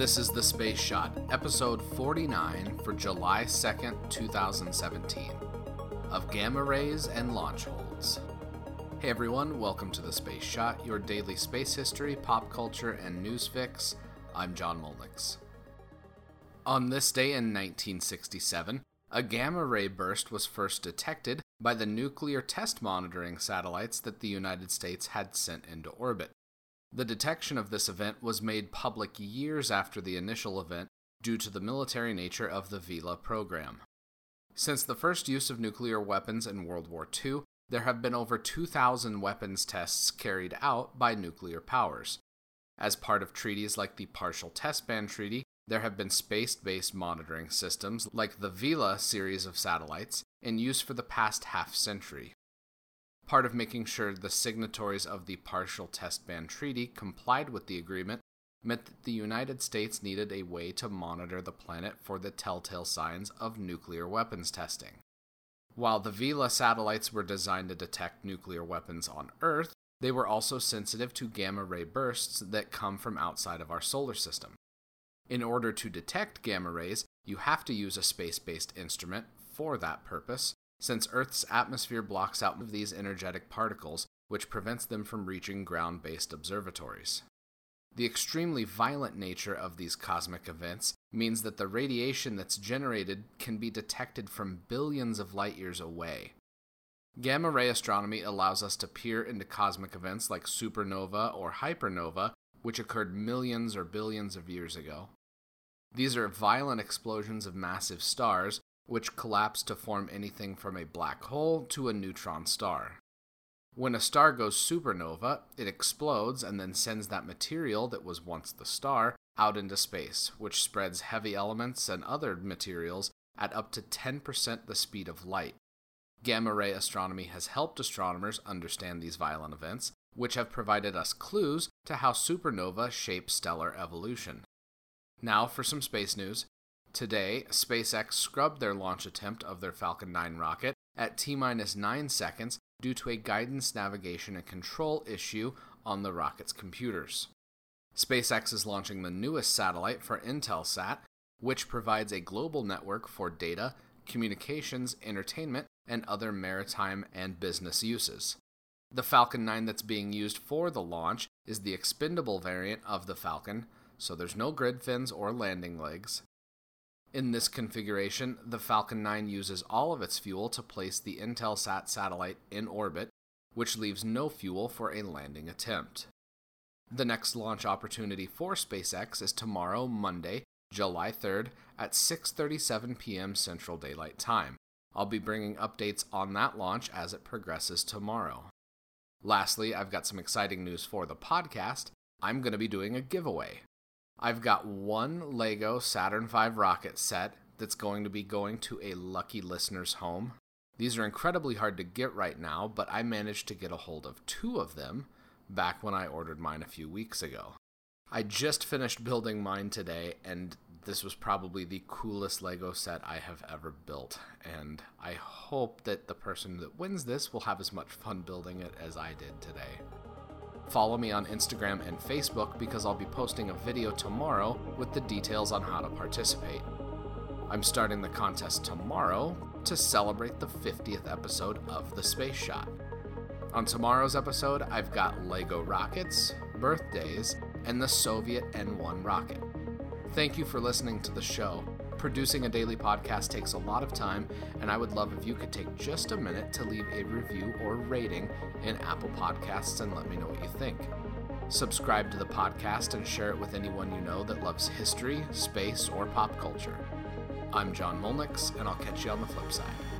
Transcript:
This is The Space Shot, episode 49 for July 2nd, 2017, of Gamma Rays and Launch Holds. Hey everyone, welcome to The Space Shot, your daily space history, pop culture, and news fix. I'm John Molnix. On this day in 1967, a gamma ray burst was first detected by the nuclear test monitoring satellites that the United States had sent into orbit. The detection of this event was made public years after the initial event due to the military nature of the Vela program. Since the first use of nuclear weapons in World War II, there have been over 2,000 weapons tests carried out by nuclear powers. As part of treaties like the Partial Test Ban Treaty, there have been space based monitoring systems like the Vela series of satellites in use for the past half century part of making sure the signatories of the Partial Test Ban Treaty complied with the agreement meant that the United States needed a way to monitor the planet for the telltale signs of nuclear weapons testing. While the Vela satellites were designed to detect nuclear weapons on Earth, they were also sensitive to gamma ray bursts that come from outside of our solar system. In order to detect gamma rays, you have to use a space based instrument for that purpose, since Earth's atmosphere blocks out these energetic particles, which prevents them from reaching ground based observatories. The extremely violent nature of these cosmic events means that the radiation that's generated can be detected from billions of light years away. Gamma ray astronomy allows us to peer into cosmic events like supernova or hypernova, which occurred millions or billions of years ago. These are violent explosions of massive stars which collapse to form anything from a black hole to a neutron star. When a star goes supernova, it explodes and then sends that material that was once the star out into space, which spreads heavy elements and other materials at up to 10% the speed of light. Gamma ray astronomy has helped astronomers understand these violent events, which have provided us clues to how supernova shape stellar evolution. Now for some space news. Today, SpaceX scrubbed their launch attempt of their Falcon 9 rocket at T minus 9 seconds due to a guidance, navigation, and control issue on the rocket's computers. SpaceX is launching the newest satellite for Intelsat, which provides a global network for data, communications, entertainment, and other maritime and business uses. The Falcon 9 that's being used for the launch is the expendable variant of the Falcon, so there's no grid fins or landing legs. In this configuration, the Falcon 9 uses all of its fuel to place the Intelsat satellite in orbit, which leaves no fuel for a landing attempt. The next launch opportunity for SpaceX is tomorrow, Monday, July 3rd at 6:37 p.m. Central Daylight Time. I'll be bringing updates on that launch as it progresses tomorrow. Lastly, I've got some exciting news for the podcast. I'm going to be doing a giveaway. I've got one Lego Saturn V rocket set that's going to be going to a lucky listener's home. These are incredibly hard to get right now, but I managed to get a hold of two of them back when I ordered mine a few weeks ago. I just finished building mine today, and this was probably the coolest Lego set I have ever built. And I hope that the person that wins this will have as much fun building it as I did today. Follow me on Instagram and Facebook because I'll be posting a video tomorrow with the details on how to participate. I'm starting the contest tomorrow to celebrate the 50th episode of The Space Shot. On tomorrow's episode, I've got LEGO rockets, birthdays, and the Soviet N 1 rocket. Thank you for listening to the show. Producing a daily podcast takes a lot of time, and I would love if you could take just a minute to leave a review or rating in Apple Podcasts and let me know what you think. Subscribe to the podcast and share it with anyone you know that loves history, space, or pop culture. I'm John Molnix, and I'll catch you on the flip side.